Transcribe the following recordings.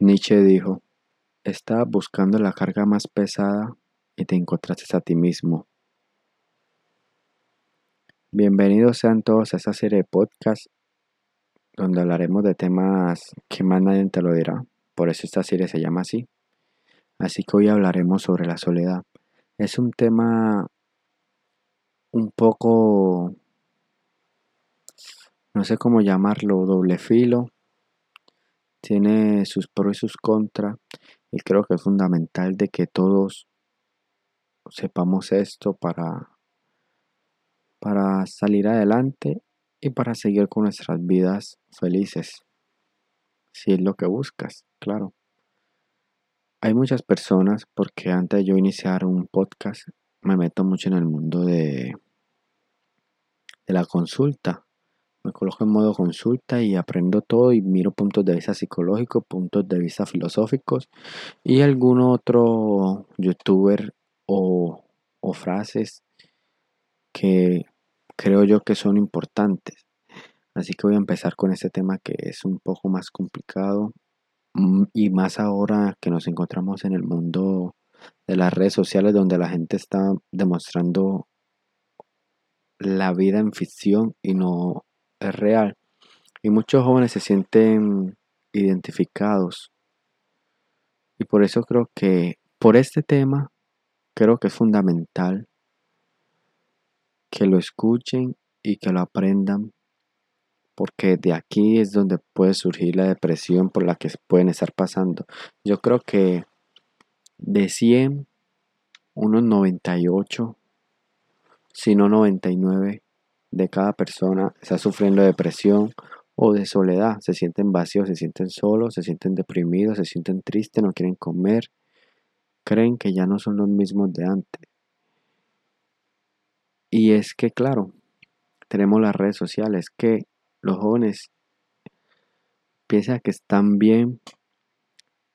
Nietzsche dijo, estabas buscando la carga más pesada y te encontraste a ti mismo. Bienvenidos sean todos a esta serie de podcasts donde hablaremos de temas que más nadie te lo dirá. Por eso esta serie se llama así. Así que hoy hablaremos sobre la soledad. Es un tema un poco, no sé cómo llamarlo, doble filo, tiene sus pros y sus contras y creo que es fundamental de que todos sepamos esto para, para salir adelante y para seguir con nuestras vidas felices, si es lo que buscas, claro. Hay muchas personas, porque antes de yo iniciar un podcast, me meto mucho en el mundo de, de la consulta me coloco en modo consulta y aprendo todo y miro puntos de vista psicológicos, puntos de vista filosóficos y algún otro youtuber o, o frases que creo yo que son importantes. Así que voy a empezar con este tema que es un poco más complicado mm, y más ahora que nos encontramos en el mundo de las redes sociales donde la gente está demostrando la vida en ficción y no es real. Y muchos jóvenes se sienten identificados. Y por eso creo que, por este tema, creo que es fundamental que lo escuchen y que lo aprendan. Porque de aquí es donde puede surgir la depresión por la que pueden estar pasando. Yo creo que de 100, unos 98, si no 99, de cada persona está sufriendo depresión o de soledad. Se sienten vacíos, se sienten solos, se sienten deprimidos, se sienten tristes, no quieren comer. Creen que ya no son los mismos de antes. Y es que, claro, tenemos las redes sociales que los jóvenes piensan que están bien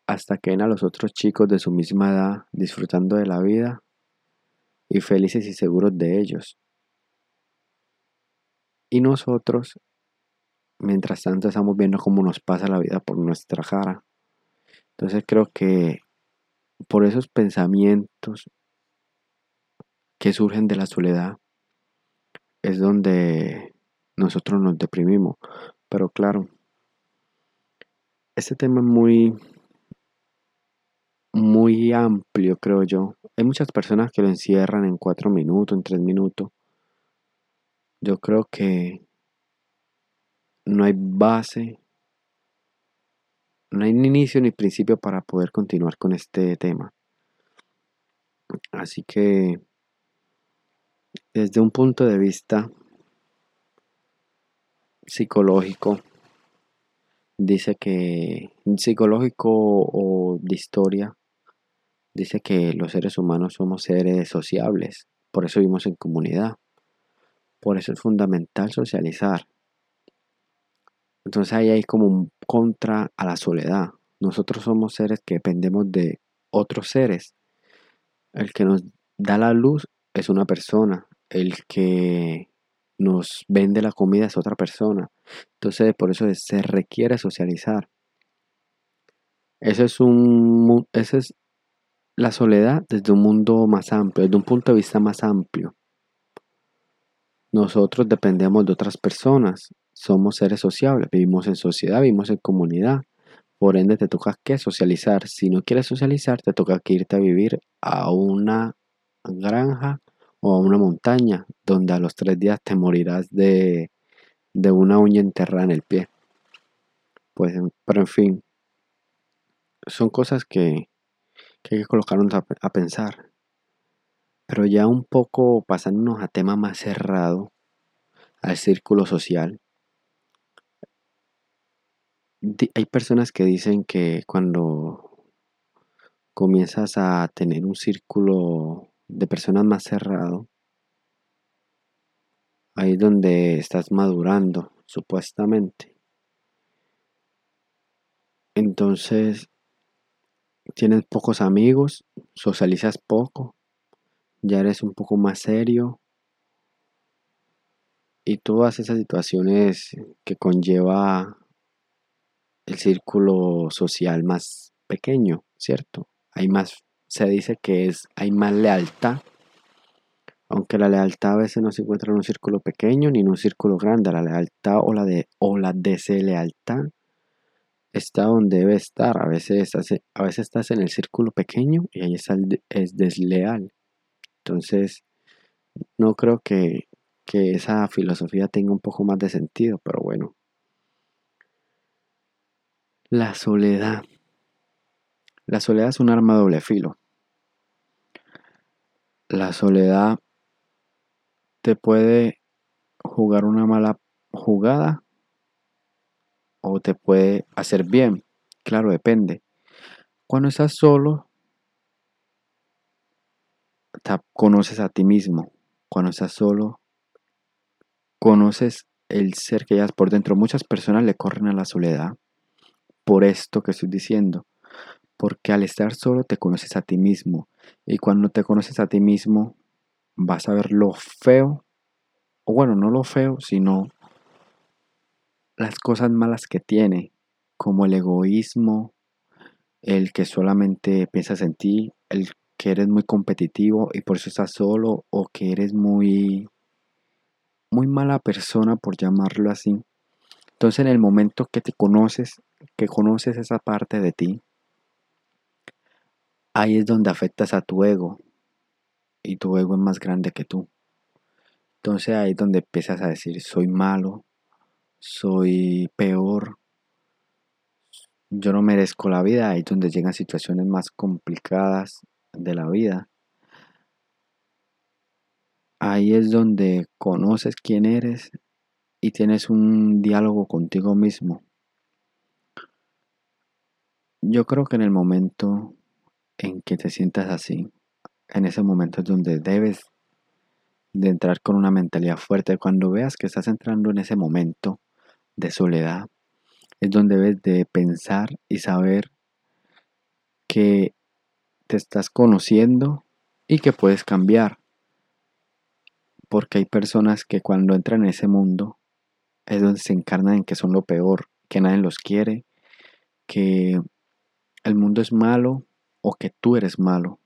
hasta que ven a los otros chicos de su misma edad disfrutando de la vida y felices y seguros de ellos. Y nosotros, mientras tanto, estamos viendo cómo nos pasa la vida por nuestra cara. Entonces creo que por esos pensamientos que surgen de la soledad es donde nosotros nos deprimimos. Pero claro, este tema es muy, muy amplio, creo yo. Hay muchas personas que lo encierran en cuatro minutos, en tres minutos. Yo creo que no hay base, no hay ni inicio ni principio para poder continuar con este tema. Así que desde un punto de vista psicológico, dice que psicológico o de historia, dice que los seres humanos somos seres sociables, por eso vivimos en comunidad. Por eso es fundamental socializar. Entonces ahí hay como un contra a la soledad. Nosotros somos seres que dependemos de otros seres. El que nos da la luz es una persona. El que nos vende la comida es otra persona. Entonces por eso se requiere socializar. Eso es un, esa es la soledad desde un mundo más amplio, desde un punto de vista más amplio. Nosotros dependemos de otras personas, somos seres sociables, vivimos en sociedad, vivimos en comunidad. Por ende, te toca que socializar. Si no quieres socializar, te toca que irte a vivir a una granja o a una montaña, donde a los tres días te morirás de, de una uña enterrada en el pie. Pues, pero en fin, son cosas que, que hay que colocarnos a, a pensar. Pero ya un poco pasándonos a tema más cerrado, al círculo social. Hay personas que dicen que cuando comienzas a tener un círculo de personas más cerrado, ahí es donde estás madurando, supuestamente. Entonces, tienes pocos amigos, socializas poco, ya eres un poco más serio y todas esas situaciones que conlleva el círculo social más pequeño, ¿cierto? Hay más, se dice que es, hay más lealtad, aunque la lealtad a veces no se encuentra en un círculo pequeño ni en un círculo grande, la lealtad o la de o la deslealtad está donde debe estar. A veces estás, a veces estás en el círculo pequeño y ahí es desleal. Entonces, no creo que, que esa filosofía tenga un poco más de sentido, pero bueno. La soledad. La soledad es un arma doble filo. La soledad te puede jugar una mala jugada o te puede hacer bien. Claro, depende. Cuando estás solo, te conoces a ti mismo. Cuando estás solo, conoces el ser que hayas por dentro. Muchas personas le corren a la soledad por esto que estoy diciendo. Porque al estar solo te conoces a ti mismo. Y cuando te conoces a ti mismo, vas a ver lo feo. O bueno, no lo feo, sino las cosas malas que tiene, como el egoísmo, el que solamente piensas en ti, el que eres muy competitivo y por eso estás solo, o que eres muy, muy mala persona, por llamarlo así. Entonces en el momento que te conoces, que conoces esa parte de ti, ahí es donde afectas a tu ego. Y tu ego es más grande que tú. Entonces ahí es donde empiezas a decir, soy malo, soy peor, yo no merezco la vida, ahí es donde llegan situaciones más complicadas de la vida. Ahí es donde conoces quién eres y tienes un diálogo contigo mismo. Yo creo que en el momento en que te sientas así, en ese momento es donde debes de entrar con una mentalidad fuerte. Cuando veas que estás entrando en ese momento, de soledad es donde debes de pensar y saber que estás conociendo y que puedes cambiar. Porque hay personas que cuando entran en ese mundo es donde se encarnan en que son lo peor, que nadie los quiere, que el mundo es malo o que tú eres malo.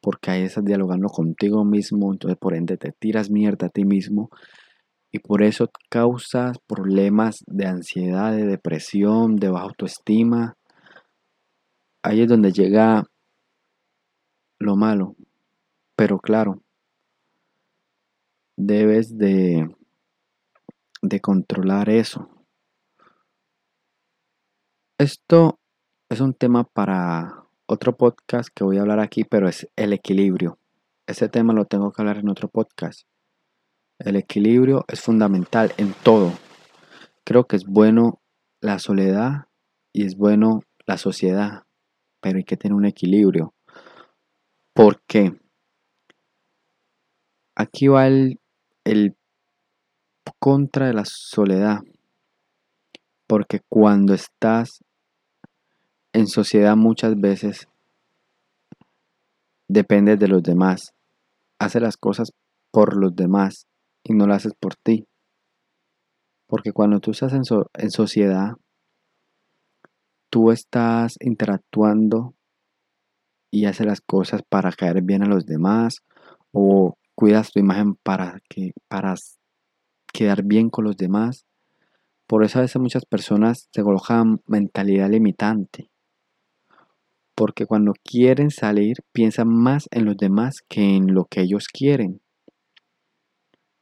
Porque ahí estás dialogando contigo mismo, entonces por ende te tiras mierda a ti mismo y por eso causas problemas de ansiedad, de depresión, de baja autoestima. Ahí es donde llega lo malo. Pero claro, debes de, de controlar eso. Esto es un tema para otro podcast que voy a hablar aquí, pero es el equilibrio. Ese tema lo tengo que hablar en otro podcast. El equilibrio es fundamental en todo. Creo que es bueno la soledad y es bueno la sociedad, pero hay que tener un equilibrio. ¿Por qué? Aquí va el, el contra de la soledad. Porque cuando estás en sociedad muchas veces dependes de los demás. Hace las cosas por los demás y no lo haces por ti. Porque cuando tú estás en, sociedad, tú estás interactuando y haces las cosas para caer bien a los demás o cuidas tu imagen para que para quedar bien con los demás. Por eso a veces muchas personas se colocan mentalidad limitante. Porque cuando quieren salir piensan más en los demás que en lo que ellos quieren.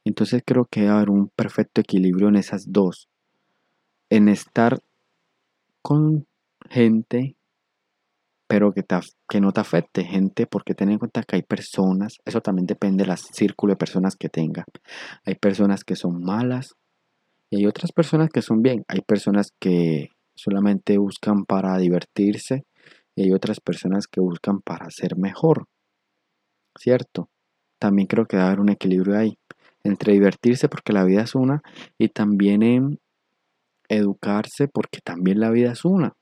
Entonces creo que debe haber un perfecto equilibrio en esas dos. En estar con gente, pero que, no te afecte gente, porque ten en cuenta que hay personas, eso también depende del círculo de personas que tenga. Hay personas que son malas y hay otras personas que son bien. Hay personas que solamente buscan para divertirse y hay otras personas que buscan para ser mejor. ¿Cierto? También creo que debe haber un equilibrio ahí entre divertirse porque la vida es una y también educarse porque también la vida es una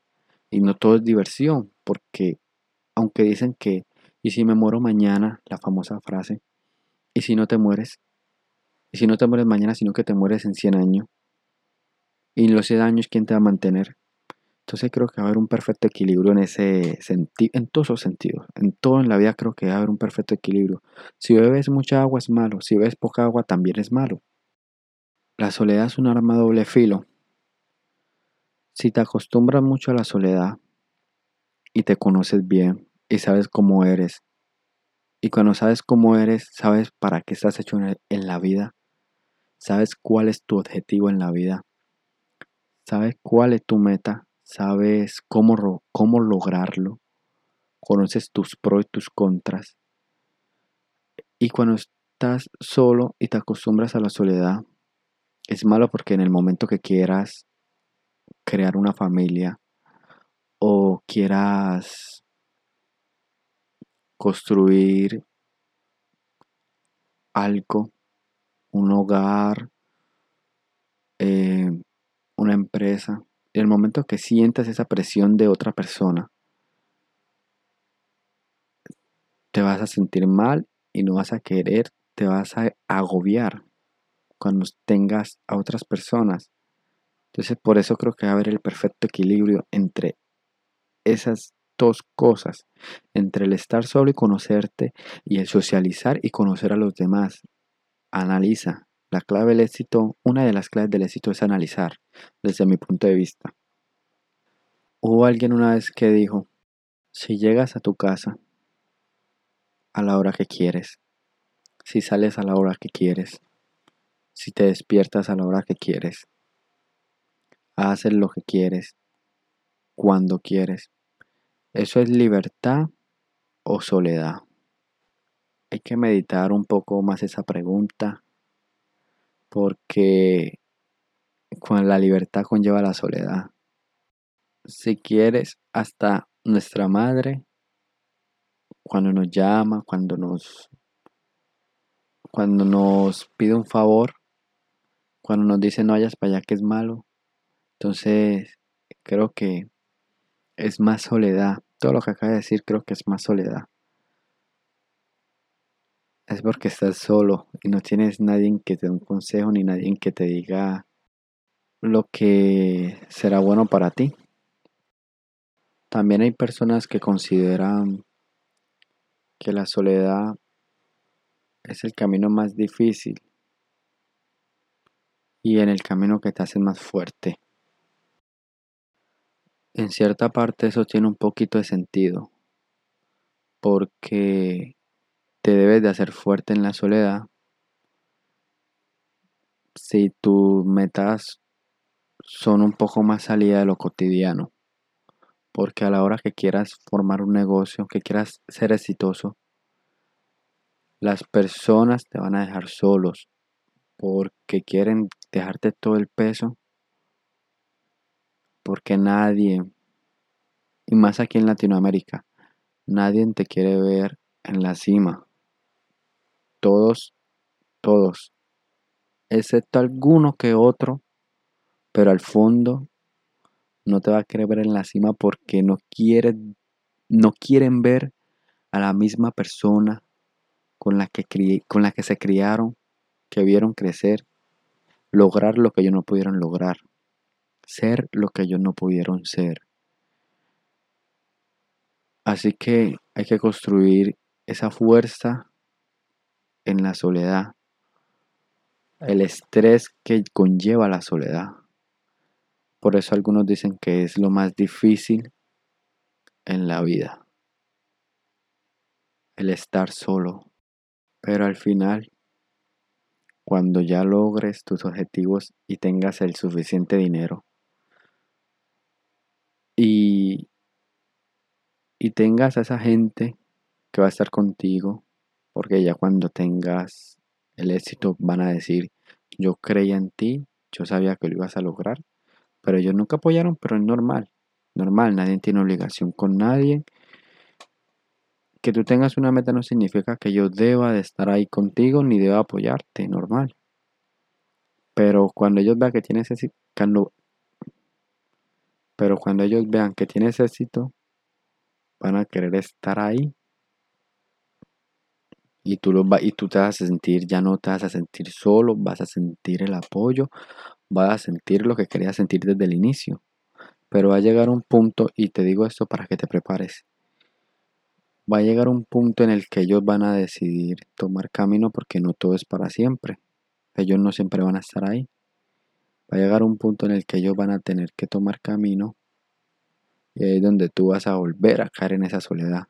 y no todo es diversión porque aunque dicen que y si me muero mañana la famosa frase y si no te mueres y si no te mueres mañana sino que te mueres en 100 años y en los 100 años quién te va a mantener Entonces creo que va a haber un perfecto equilibrio en ese sentido, en todos los sentidos. En todo en la vida creo que va a haber un perfecto equilibrio. Si bebes mucha agua es malo, si bebes poca agua también es malo. La soledad es un arma doble filo. Si te acostumbras mucho a la soledad y te conoces bien y sabes cómo eres, y cuando sabes cómo eres, sabes para qué estás hecho en la vida, sabes cuál es tu objetivo en la vida, sabes cuál es tu meta, sabes cómo, cómo lograrlo, conoces tus pros y tus contras. Y cuando estás solo y te acostumbras a la soledad, es malo porque en el momento que quieras crear una familia o quieras construir algo, un hogar, eh, una empresa, en el momento que sientas esa presión de otra persona, te vas a sentir mal y no vas a querer, te vas a agobiar cuando tengas a otras personas. Entonces por eso creo que va a haber el perfecto equilibrio entre esas dos cosas, entre el estar solo y conocerte y el socializar y conocer a los demás. Analiza, la clave del éxito, una de las claves del éxito es analizar, desde mi punto de vista. Hubo alguien una vez que dijo, si llegas a tu casa a la hora que quieres, si sales a la hora que quieres, si te despiertas a la hora que quieres, haces lo que quieres, cuando quieres, ¿eso es libertad o soledad? Hay que meditar un poco más esa pregunta porque con la libertad conlleva la soledad. Si quieres, hasta nuestra madre, cuando nos llama, cuando nos, cuando nos pide un favor, cuando nos dice no vayas para allá que es malo, entonces creo que es más soledad. Todo lo que acaba de decir creo que es más soledad es porque estás solo y no tienes nadie que te dé un consejo ni nadie que te diga lo que será bueno para ti. También hay personas que consideran que la soledad es el camino más difícil y en el camino que te hace más fuerte. En cierta parte eso tiene un poquito de sentido, porque te debes de hacer fuerte en la soledad si tus metas son un poco más salida de lo cotidiano. Porque a la hora que quieras formar un negocio, que quieras ser exitoso, las personas te van a dejar solos porque quieren dejarte todo el peso. Porque nadie, y más aquí en Latinoamérica, nadie te quiere ver en la cima. Todos, todos, excepto alguno que otro, pero al fondo no te va a querer ver en la cima porque no quieren, no quieren ver a la misma persona con la que, con la que se criaron, que vieron crecer, lograr lo que ellos no pudieron lograr, ser lo que ellos no pudieron ser. Así que hay que construir esa fuerza en la soledad, el estrés que conlleva la soledad. Por eso algunos dicen que es lo más difícil en la vida, el estar solo. Pero al final, cuando ya logres tus objetivos y tengas el suficiente dinero y, y tengas a esa gente que va a estar contigo, porque ya cuando tengas el éxito van a decir, yo creía en ti, yo sabía que lo ibas a lograr, pero ellos nunca apoyaron, pero es normal, normal, nadie tiene obligación con nadie. Que tú tengas una meta no significa que yo deba de estar ahí contigo ni deba apoyarte, normal. Pero cuando ellos vean que tienes éxito, pero cuando ellos vean que tienes éxito, van a querer estar ahí y tú, lo, y tú te vas a sentir, ya no te vas a sentir solo, vas a sentir el apoyo, vas a sentir lo que querías sentir desde el inicio. Pero va a llegar un punto, y te digo esto para que te prepares, va a llegar un punto en el que ellos van a decidir tomar camino porque no todo es para siempre. Ellos no siempre van a estar ahí. Va a llegar un punto en el que ellos van a tener que tomar camino y ahí es donde tú vas a volver a caer en esa soledad.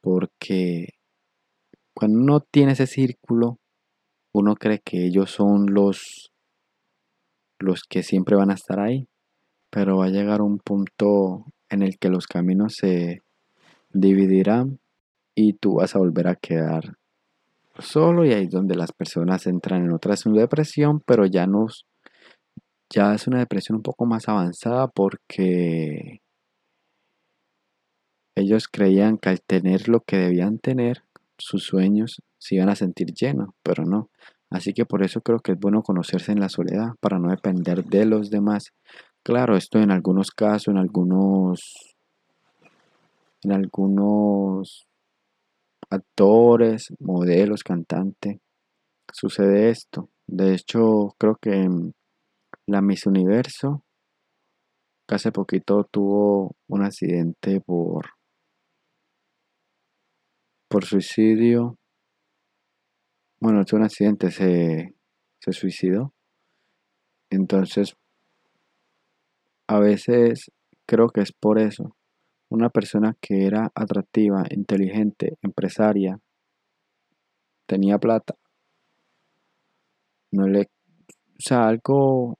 Porque cuando uno tiene ese círculo, uno cree que ellos son los, los que siempre van a estar ahí. Pero va a llegar un punto en el que los caminos se dividirán y tú vas a volver a quedar solo y ahí es donde las personas entran en otra depresión, pero ya no ya es una depresión un poco más avanzada porque ellos creían que al tener lo que debían tener, sus sueños se iban a sentir llenos, pero no. Así que por eso creo que es bueno conocerse en la soledad para no depender de los demás. Claro, esto en algunos casos, en algunos en algunos actores, modelos, cantantes, sucede esto. De hecho, creo que la Miss Universo, hace poquito tuvo un accidente por, por suicidio. Bueno, tuvo un accidente, se, se suicidó. Entonces, a veces creo que es por eso. Una persona que era atractiva, inteligente, empresaria, tenía plata. No le, o sea, algo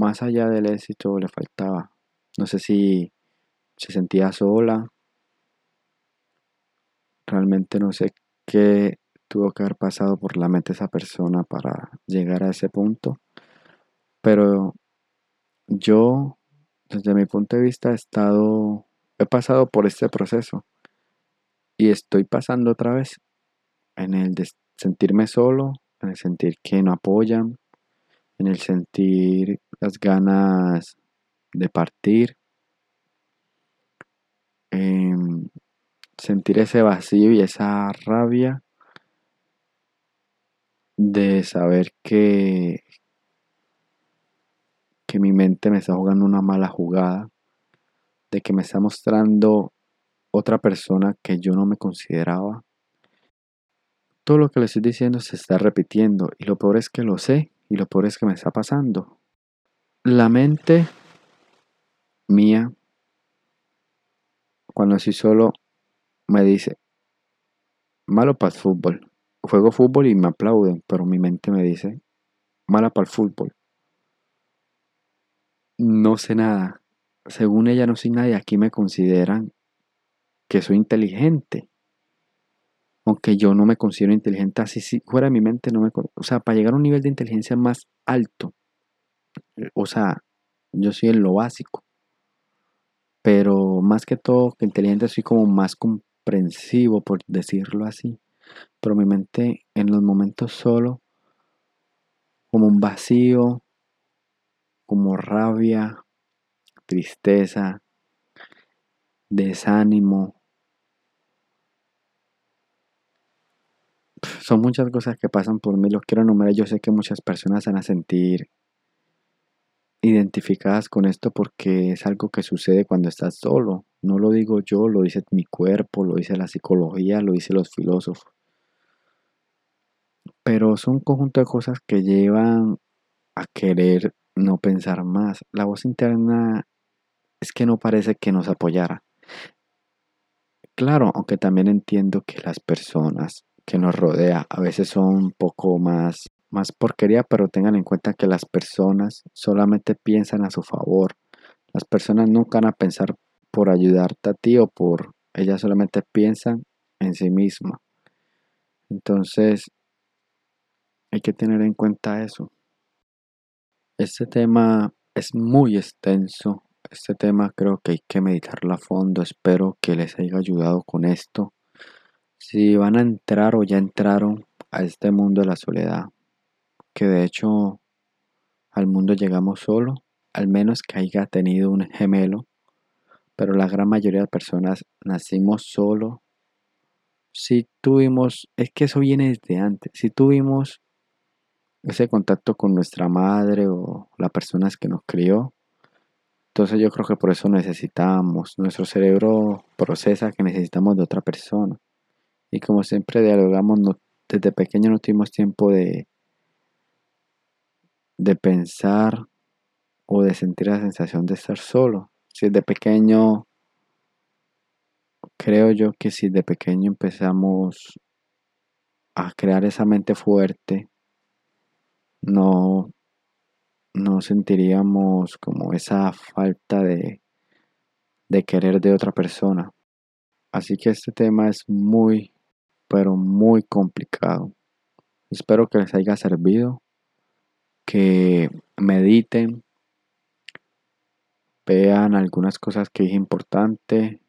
más allá del éxito le faltaba. No sé si se sentía sola. Realmente no sé qué tuvo que haber pasado por la mente de esa persona para llegar a ese punto. Pero yo, desde mi punto de vista, he estado he pasado por este proceso y estoy pasando otra vez en el de sentirme solo, en el sentir que no apoyan, en el sentir las ganas de partir, en sentir ese vacío y esa rabia de saber que, que mi mente me está jugando una mala jugada de que me está mostrando otra persona que yo no me consideraba. Todo lo que le estoy diciendo se está repitiendo y lo peor es que lo sé y lo peor es que me está pasando. La mente mía, cuando estoy solo, me dice, malo para el fútbol. Juego fútbol y me aplauden, pero mi mente me dice, mala para el fútbol. No sé nada, según ella no soy nadie, aquí me consideran que soy inteligente. Aunque yo no me considero inteligente, así si fuera de mi mente no me... O sea, para llegar a un nivel de inteligencia más alto, o sea, yo soy en lo básico. Pero más que todo, inteligente soy como más comprensivo, por decirlo así. Pero mi mente en los momentos solo, como un vacío, como rabia, tristeza, desánimo. Son muchas cosas que pasan por mí, los quiero enumerar. Yo sé que muchas personas van a sentir identificadas con esto porque es algo que sucede cuando estás solo. No lo digo yo, lo dice mi cuerpo, lo dice la psicología, lo dice los filósofos. Pero son un conjunto de cosas que llevan a querer no pensar más. La voz interna es que no parece que nos apoyara. Claro, aunque también entiendo que las personas que nos rodea a veces son un poco más, más porquería, pero tengan en cuenta que las personas solamente piensan a su favor. Las personas nunca van a pensar por ayudarte a ti o por ellas solamente piensan en sí misma. Entonces, hay que tener en cuenta eso. Este tema es muy extenso este tema creo que hay que meditarlo a fondo. Espero que les haya ayudado con esto. Si van a entrar o ya entraron a este mundo de la soledad, que de hecho al mundo llegamos solo, al menos que haya tenido un gemelo, pero la gran mayoría de personas nacimos solo. Si tuvimos, es que eso viene desde antes, si tuvimos ese contacto con nuestra madre o las personas que nos crió, Entonces yo creo que por eso necesitamos, nuestro cerebro procesa que necesitamos de otra persona. Y como siempre dialogamos, desde pequeño no tuvimos tiempo de, de pensar o de sentir la sensación de estar solo. Si desde pequeño, creo yo que si de pequeño empezamos a crear esa mente fuerte, no, no sentiríamos como esa falta de, de querer de otra persona. Así que este tema es muy, pero muy complicado. Espero que les haya servido, que mediten, vean algunas cosas que es importante,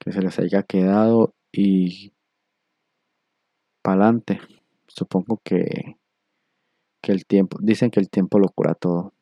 que se les haya quedado y para adelante. Supongo que, que el tiempo, dicen que el tiempo lo cura todo.